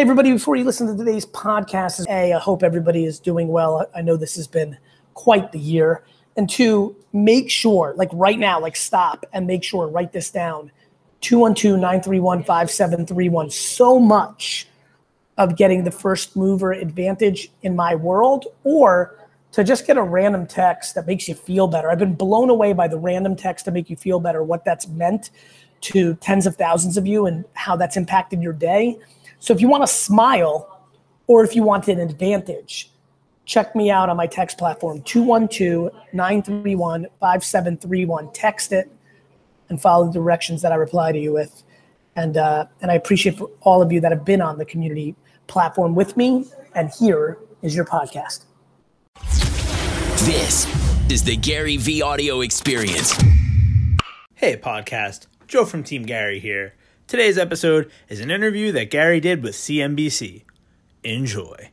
Hey, everybody, before you listen to today's podcast, A, I hope everybody is doing well. I know this has been quite the year. And two, make sure, like right now, like stop and make sure, write this down 212 931 5731. So much of getting the first mover advantage in my world, or to just get a random text that makes you feel better. I've been blown away by the random text to make you feel better, what that's meant to tens of thousands of you and how that's impacted your day. So if you want to smile or if you want an advantage, check me out on my text platform 212-931-5731. Text it and follow the directions that I reply to you with. And uh, and I appreciate for all of you that have been on the community platform with me. And here is your podcast. This is the Gary V audio experience. Hey, podcast. Joe from Team Gary here. Today's episode is an interview that Gary did with CNBC. Enjoy.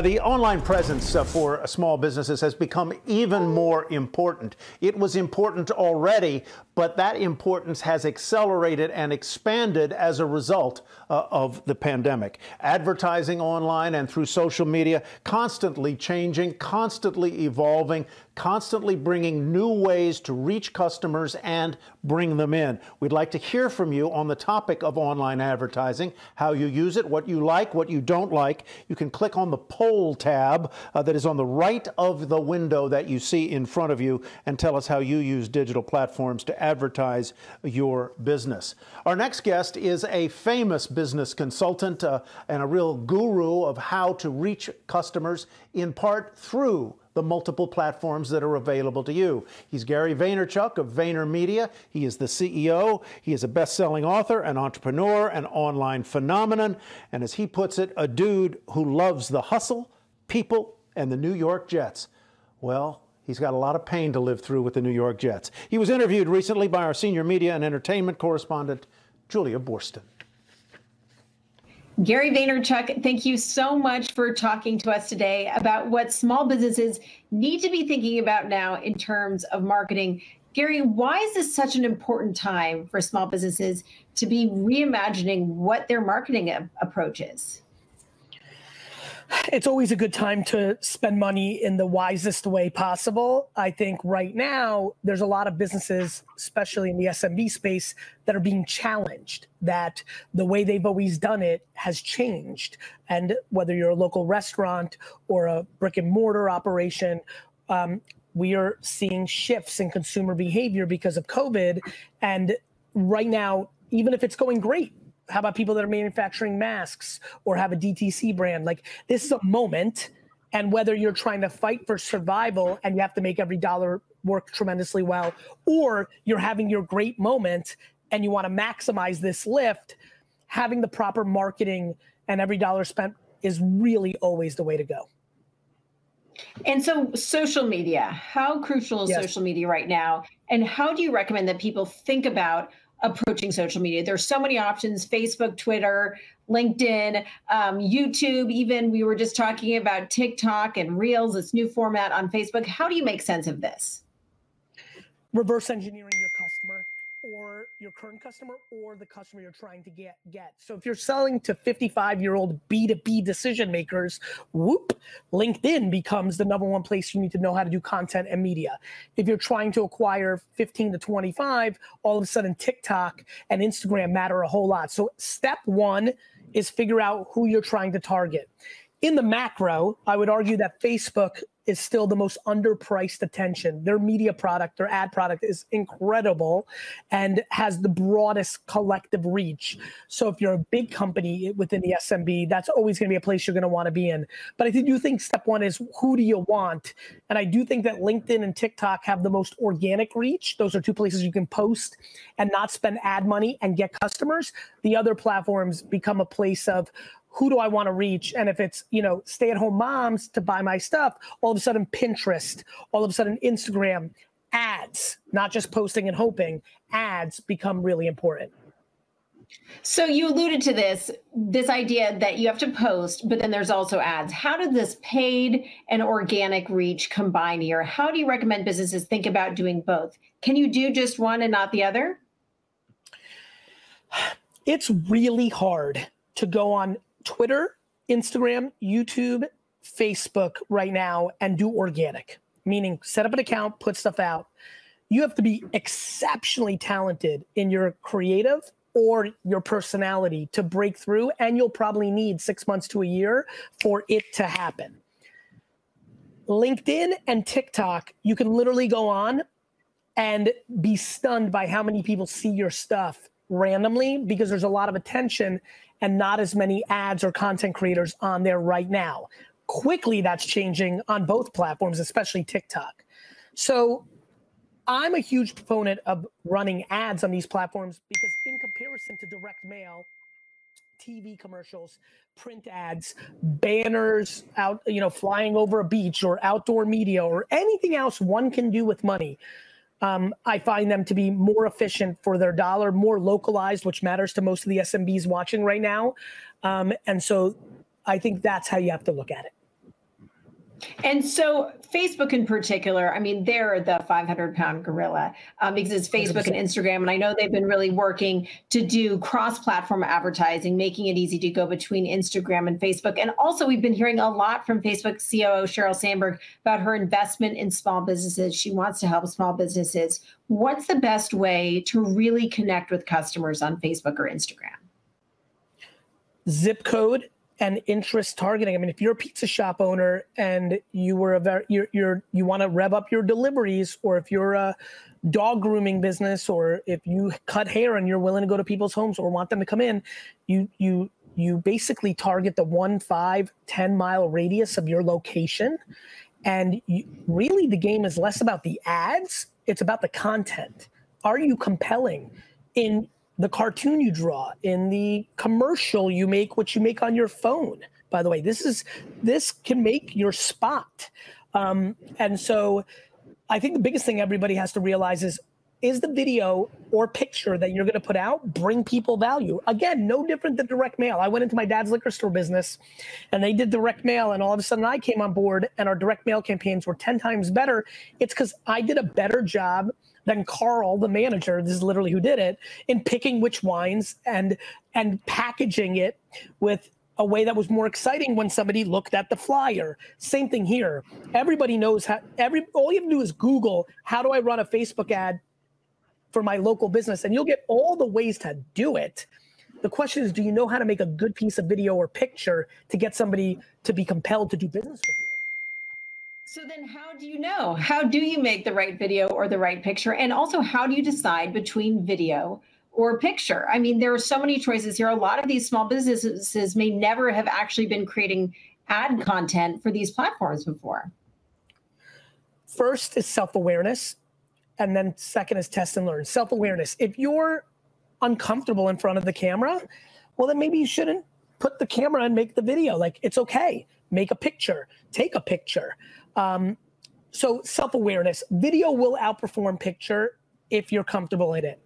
The online presence uh, for small businesses has become even more important. It was important already, but that importance has accelerated and expanded as a result uh, of the pandemic. Advertising online and through social media constantly changing, constantly evolving, constantly bringing new ways to reach customers and bring them in. We'd like to hear from you on the topic of online advertising, how you use it, what you like, what you don't like. You can click on the poll tab uh, that is on the right of the window that you see in front of you and tell us how you use digital platforms to advertise your business. Our next guest is a famous business consultant uh, and a real guru of how to reach customers in part through the multiple platforms that are available to you. He's Gary Vaynerchuk of VaynerMedia. He is the CEO. He is a best-selling author, an entrepreneur, an online phenomenon, and as he puts it, a dude who loves the hustle, people, and the New York Jets. Well, he's got a lot of pain to live through with the New York Jets. He was interviewed recently by our senior media and entertainment correspondent, Julia Boorstin. Gary Vaynerchuk, thank you so much for talking to us today about what small businesses need to be thinking about now in terms of marketing. Gary, why is this such an important time for small businesses to be reimagining what their marketing approach is? It's always a good time to spend money in the wisest way possible. I think right now there's a lot of businesses, especially in the SMB space, that are being challenged. That the way they've always done it has changed, and whether you're a local restaurant or a brick and mortar operation. Um, we are seeing shifts in consumer behavior because of COVID. And right now, even if it's going great, how about people that are manufacturing masks or have a DTC brand? Like this is a moment. And whether you're trying to fight for survival and you have to make every dollar work tremendously well, or you're having your great moment and you want to maximize this lift, having the proper marketing and every dollar spent is really always the way to go. And so, social media, how crucial is yes. social media right now? And how do you recommend that people think about approaching social media. There's so many options Facebook, Twitter, LinkedIn, um, YouTube, even we were just talking about TikTok and Reels, this new format on Facebook. How do you make sense of this? Reverse engineering your customer or your current customer or the customer you're trying to get get. So if you're selling to 55-year-old B2B decision makers, whoop, LinkedIn becomes the number one place you need to know how to do content and media. If you're trying to acquire 15 to 25, all of a sudden TikTok and Instagram matter a whole lot. So step 1 is figure out who you're trying to target. In the macro, I would argue that Facebook is still the most underpriced attention. Their media product, their ad product is incredible and has the broadest collective reach. So if you're a big company within the SMB, that's always going to be a place you're going to want to be in. But I do think step one is who do you want? And I do think that LinkedIn and TikTok have the most organic reach. Those are two places you can post and not spend ad money and get customers. The other platforms become a place of who do I want to reach? And if it's, you know, stay at home moms to buy my stuff, all of a sudden Pinterest, all of a sudden Instagram, ads, not just posting and hoping, ads become really important. So you alluded to this this idea that you have to post, but then there's also ads. How did this paid and organic reach combine here? How do you recommend businesses think about doing both? Can you do just one and not the other? it's really hard to go on Twitter, Instagram, YouTube, Facebook right now and do organic, meaning set up an account, put stuff out. You have to be exceptionally talented in your creative or your personality to break through, and you'll probably need six months to a year for it to happen. LinkedIn and TikTok, you can literally go on and be stunned by how many people see your stuff randomly because there's a lot of attention and not as many ads or content creators on there right now. Quickly, that's changing on both platforms, especially TikTok. So I'm a huge proponent of running ads on these platforms because, in comparison to direct mail, TV commercials, print ads, banners out, you know, flying over a beach or outdoor media or anything else one can do with money. Um, I find them to be more efficient for their dollar, more localized, which matters to most of the SMBs watching right now. Um, and so I think that's how you have to look at it. And so, Facebook in particular, I mean, they're the 500 pound gorilla um, because it's Facebook 100%. and Instagram. And I know they've been really working to do cross platform advertising, making it easy to go between Instagram and Facebook. And also, we've been hearing a lot from Facebook COO Sheryl Sandberg about her investment in small businesses. She wants to help small businesses. What's the best way to really connect with customers on Facebook or Instagram? Zip code and interest targeting. I mean, if you're a pizza shop owner and you were a very you're, you're you want to rev up your deliveries, or if you're a dog grooming business, or if you cut hair and you're willing to go to people's homes or want them to come in, you you you basically target the one five ten mile radius of your location and you, really the game is less about the ads it's about the content are you compelling in the cartoon you draw, in the commercial you make, what you make on your phone. By the way, this is this can make your spot. Um, and so I think the biggest thing everybody has to realize is is the video or picture that you're going to put out bring people value again no different than direct mail i went into my dad's liquor store business and they did direct mail and all of a sudden i came on board and our direct mail campaigns were 10 times better it's because i did a better job than Carl, the manager, this is literally who did it, in picking which wines and and packaging it with a way that was more exciting when somebody looked at the flyer. Same thing here. Everybody knows how every all you have to do is Google how do I run a Facebook ad for my local business and you'll get all the ways to do it. The question is, do you know how to make a good piece of video or picture to get somebody to be compelled to do business with you? So then how do you know? How do you make the right video or the right picture? And also how do you decide between video or picture? I mean, there are so many choices here. A lot of these small businesses may never have actually been creating ad content for these platforms before. First is self-awareness and then second is test and learn. Self-awareness. If you're uncomfortable in front of the camera, well then maybe you shouldn't put the camera and make the video. Like it's okay. Make a picture, take a picture. Um, so self awareness, video will outperform picture if you're comfortable in it.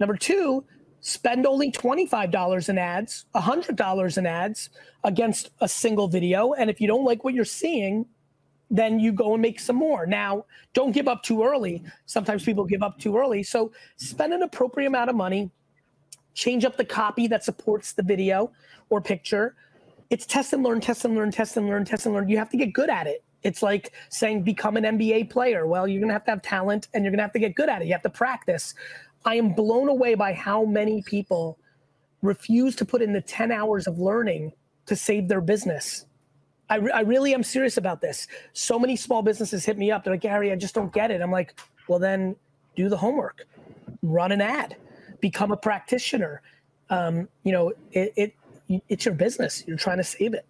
Number two, spend only $25 in ads, $100 in ads against a single video. And if you don't like what you're seeing, then you go and make some more. Now, don't give up too early. Sometimes people give up too early. So spend an appropriate amount of money, change up the copy that supports the video or picture. It's test and learn, test and learn, test and learn, test and learn. You have to get good at it. It's like saying become an NBA player. Well, you're going to have to have talent and you're going to have to get good at it. You have to practice. I am blown away by how many people refuse to put in the 10 hours of learning to save their business. I, re- I really am serious about this. So many small businesses hit me up. They're like, Gary, I just don't get it. I'm like, well, then do the homework, run an ad, become a practitioner. Um, you know, it, it it's your business. You're trying to save it.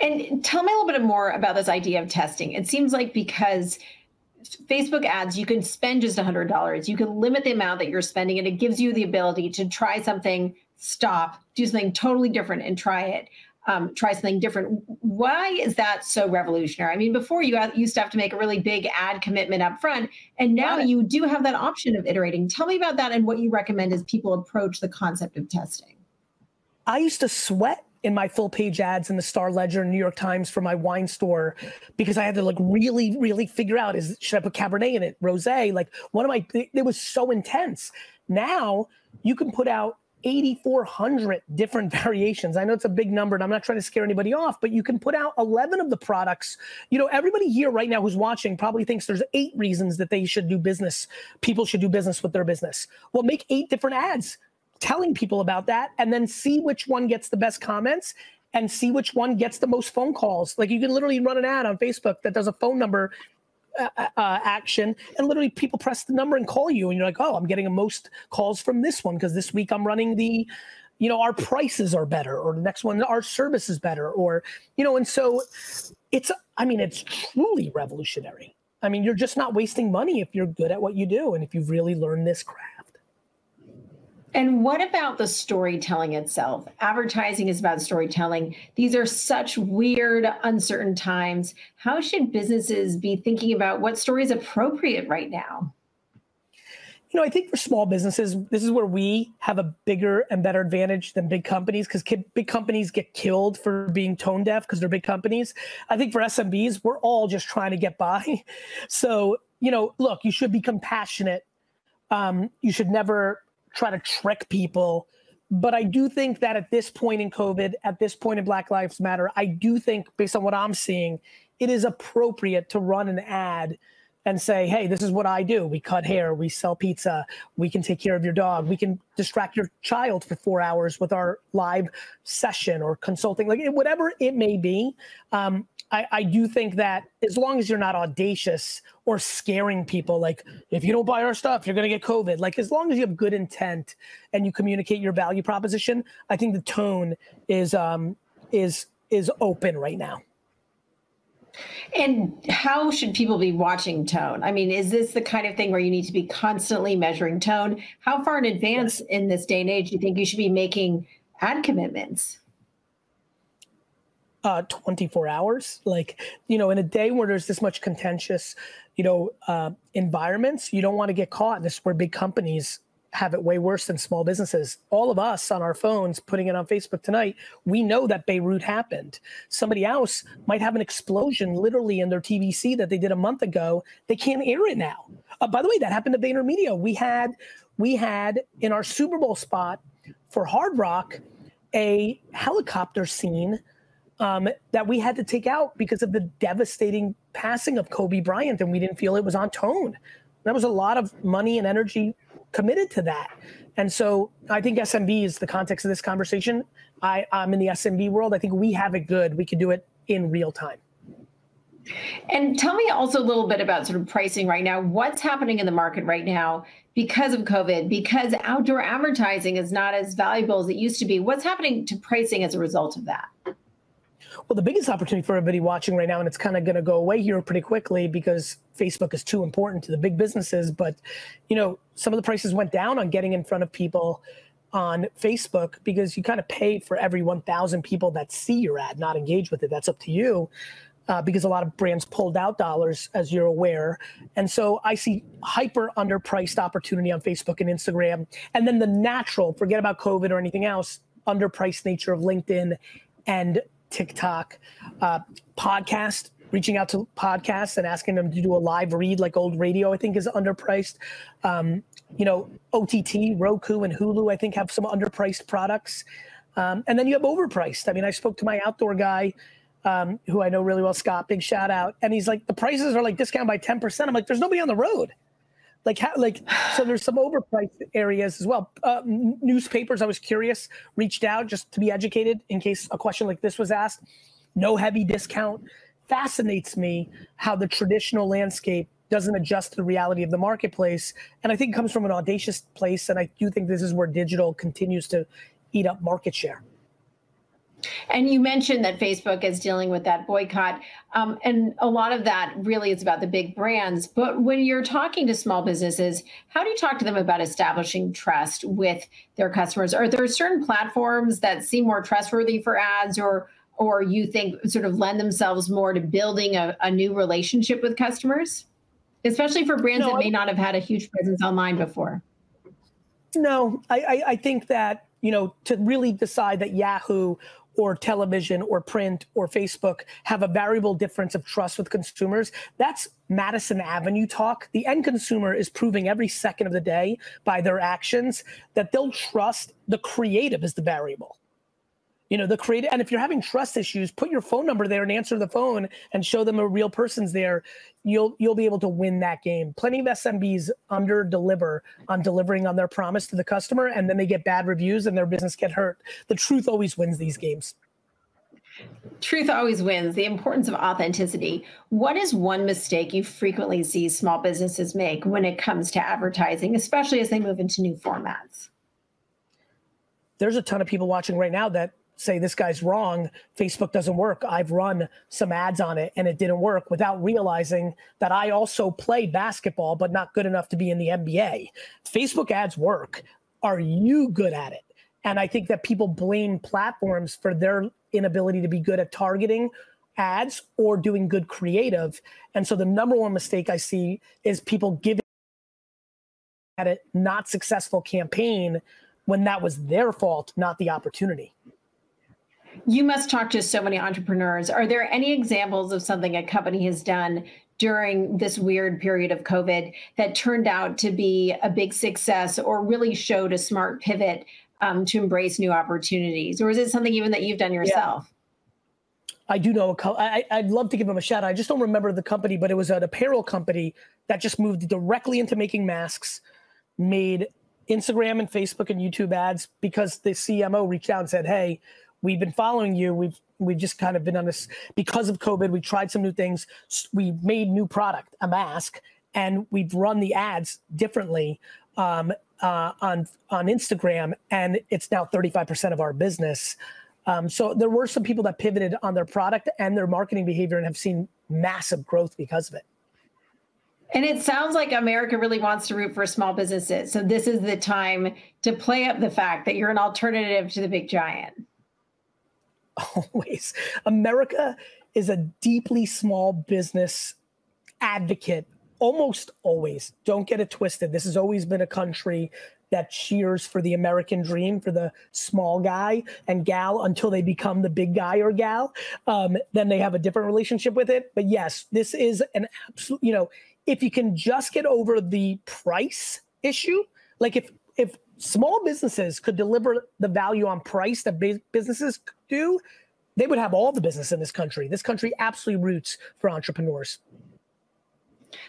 And tell me a little bit more about this idea of testing. It seems like because Facebook ads, you can spend just $100. You can limit the amount that you're spending, and it gives you the ability to try something, stop, do something totally different, and try it. Um, try something different. Why is that so revolutionary? I mean, before you used to have to make a really big ad commitment up front, and now you do have that option of iterating. Tell me about that and what you recommend as people approach the concept of testing. I used to sweat in my full page ads in the Star Ledger, New York Times for my wine store because I had to like really, really figure out is should I put Cabernet in it, rosé? Like one of my, it was so intense. Now you can put out 8,400 different variations. I know it's a big number and I'm not trying to scare anybody off, but you can put out 11 of the products. You know, everybody here right now who's watching probably thinks there's eight reasons that they should do business. People should do business with their business. Well, make eight different ads telling people about that and then see which one gets the best comments and see which one gets the most phone calls. Like you can literally run an ad on Facebook that does a phone number uh, uh, uh, action and literally people press the number and call you and you're like oh i'm getting the most calls from this one because this week i'm running the you know our prices are better or the next one our service is better or you know and so it's i mean it's truly revolutionary i mean you're just not wasting money if you're good at what you do and if you've really learned this craft and what about the storytelling itself? Advertising is about storytelling. These are such weird, uncertain times. How should businesses be thinking about what story is appropriate right now? You know, I think for small businesses, this is where we have a bigger and better advantage than big companies because big companies get killed for being tone deaf because they're big companies. I think for SMBs, we're all just trying to get by. So, you know, look, you should be compassionate. Um, you should never try to trick people. But I do think that at this point in COVID, at this point in Black Lives Matter, I do think, based on what I'm seeing, it is appropriate to run an ad and say, hey, this is what I do. We cut hair, we sell pizza, we can take care of your dog, we can distract your child for four hours with our live session or consulting, like whatever it may be. Um, I, I do think that as long as you're not audacious or scaring people, like if you don't buy our stuff, you're going to get COVID. Like as long as you have good intent and you communicate your value proposition, I think the tone is um, is is open right now. And how should people be watching tone? I mean, is this the kind of thing where you need to be constantly measuring tone? How far in advance yes. in this day and age do you think you should be making ad commitments? Uh, 24 hours. Like, you know, in a day where there's this much contentious, you know, uh, environments, you don't want to get caught. This is where big companies have it way worse than small businesses. All of us on our phones putting it on Facebook tonight, we know that Beirut happened. Somebody else might have an explosion literally in their TVC that they did a month ago. They can't air it now. Uh, by the way, that happened to VaynerMedia. We had we had in our Super Bowl spot for Hard Rock a helicopter scene um, that we had to take out because of the devastating passing of Kobe Bryant, and we didn't feel it was on tone. That was a lot of money and energy committed to that. And so I think SMB is the context of this conversation. I, I'm in the SMB world. I think we have it good. We can do it in real time. And tell me also a little bit about sort of pricing right now. What's happening in the market right now because of COVID, because outdoor advertising is not as valuable as it used to be? What's happening to pricing as a result of that? Well, the biggest opportunity for everybody watching right now, and it's kind of going to go away here pretty quickly because Facebook is too important to the big businesses. But, you know, some of the prices went down on getting in front of people on Facebook because you kind of pay for every 1,000 people that see your ad, not engage with it. That's up to you. Uh, because a lot of brands pulled out dollars, as you're aware. And so I see hyper underpriced opportunity on Facebook and Instagram. And then the natural, forget about COVID or anything else, underpriced nature of LinkedIn and TikTok, uh, podcast, reaching out to podcasts and asking them to do a live read like old radio, I think is underpriced. Um, you know, OTT, Roku, and Hulu, I think have some underpriced products. Um, and then you have overpriced. I mean, I spoke to my outdoor guy um, who I know really well, Scott, big shout out. And he's like, the prices are like discount by 10%. I'm like, there's nobody on the road. Like, how, like, so there's some overpriced areas as well. Uh, newspapers, I was curious, reached out just to be educated in case a question like this was asked. No heavy discount. Fascinates me how the traditional landscape doesn't adjust to the reality of the marketplace. And I think it comes from an audacious place. And I do think this is where digital continues to eat up market share. And you mentioned that Facebook is dealing with that boycott. Um, and a lot of that really is about the big brands. But when you're talking to small businesses, how do you talk to them about establishing trust with their customers? Are there certain platforms that seem more trustworthy for ads or or you think sort of lend themselves more to building a, a new relationship with customers? Especially for brands no, that may not have had a huge presence online before. No, I, I, I think that you know, to really decide that Yahoo or television or print or Facebook have a variable difference of trust with consumers. That's Madison Avenue talk. The end consumer is proving every second of the day by their actions that they'll trust the creative is the variable you know the creative and if you're having trust issues put your phone number there and answer the phone and show them a real person's there you'll you'll be able to win that game plenty of smbs under deliver on delivering on their promise to the customer and then they get bad reviews and their business get hurt the truth always wins these games Truth always wins. The importance of authenticity. What is one mistake you frequently see small businesses make when it comes to advertising, especially as they move into new formats? There's a ton of people watching right now that say this guy's wrong facebook doesn't work. I've run some ads on it and it didn't work without realizing that i also play basketball but not good enough to be in the nba facebook ads work. Are you good at it? And i think that people blame platforms for their inability to be good at targeting ads or doing good creative. And so the number one mistake i see is people giving at it not successful campaign when that was their fault not the opportunity you must talk to so many entrepreneurs. Are there any examples of something a company has done during this weird period of COVID that turned out to be a big success or really showed a smart pivot um, to embrace new opportunities? Or is it something even that you've done yourself? Yeah. I do know a co- I, I'd love to give them a shout. I just don't remember the company, but it was an apparel company that just moved directly into making masks, made Instagram and Facebook and YouTube ads because the CMO reached out and said, "Hey, we've been following you. We've we've just kind of been on this because of COVID. We tried some new things. We made new product, a mask, and we've run the ads differently um, uh, on on Instagram, and it's now 35% of our business. Um, so there were some people that pivoted on their product and their marketing behavior and have seen massive growth because of it. And it sounds like America really wants to root for small businesses. So this is the time to play up the fact that you're an alternative to the big giant. Always. America is a deeply small business advocate, almost always. Don't get it twisted. This has always been a country that cheers for the American dream, for the small guy and gal until they become the big guy or gal. Um, then they have a different relationship with it. But yes, this is an absolute, you know, if you can just get over the price issue, like if, if small businesses could deliver the value on price that big businesses do, they would have all the business in this country. This country absolutely roots for entrepreneurs.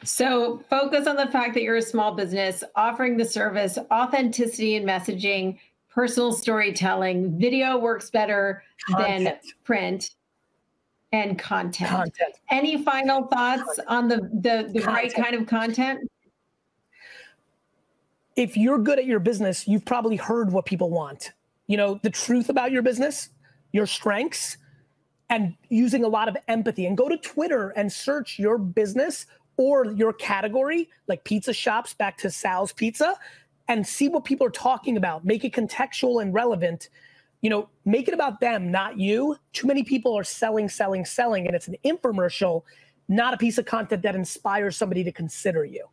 So focus on the fact that you're a small business offering the service, authenticity and messaging, personal storytelling. Video works better content. than print and content. content. Any final thoughts content. on the the, the right kind of content? If you're good at your business, you've probably heard what people want. You know, the truth about your business, your strengths, and using a lot of empathy. And go to Twitter and search your business or your category, like pizza shops, back to Sal's Pizza, and see what people are talking about. Make it contextual and relevant. You know, make it about them, not you. Too many people are selling, selling, selling, and it's an infomercial, not a piece of content that inspires somebody to consider you.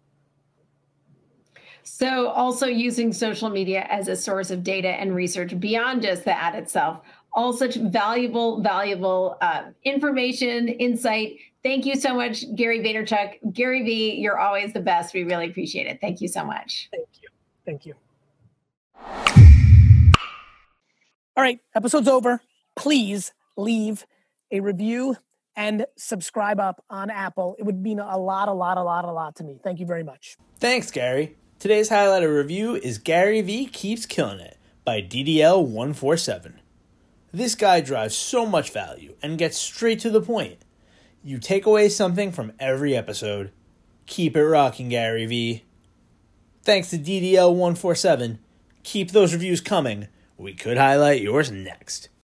So, also using social media as a source of data and research beyond just the ad itself. All such valuable, valuable uh, information, insight. Thank you so much, Gary Vaynerchuk. Gary V, you're always the best. We really appreciate it. Thank you so much. Thank you. Thank you. All right, episode's over. Please leave a review and subscribe up on Apple. It would mean a lot, a lot, a lot, a lot to me. Thank you very much. Thanks, Gary. Today's highlighted review is Gary V Keeps Killing It by DDL147. This guy drives so much value and gets straight to the point. You take away something from every episode. Keep it rocking, Gary V. Thanks to DDL147. Keep those reviews coming. We could highlight yours next.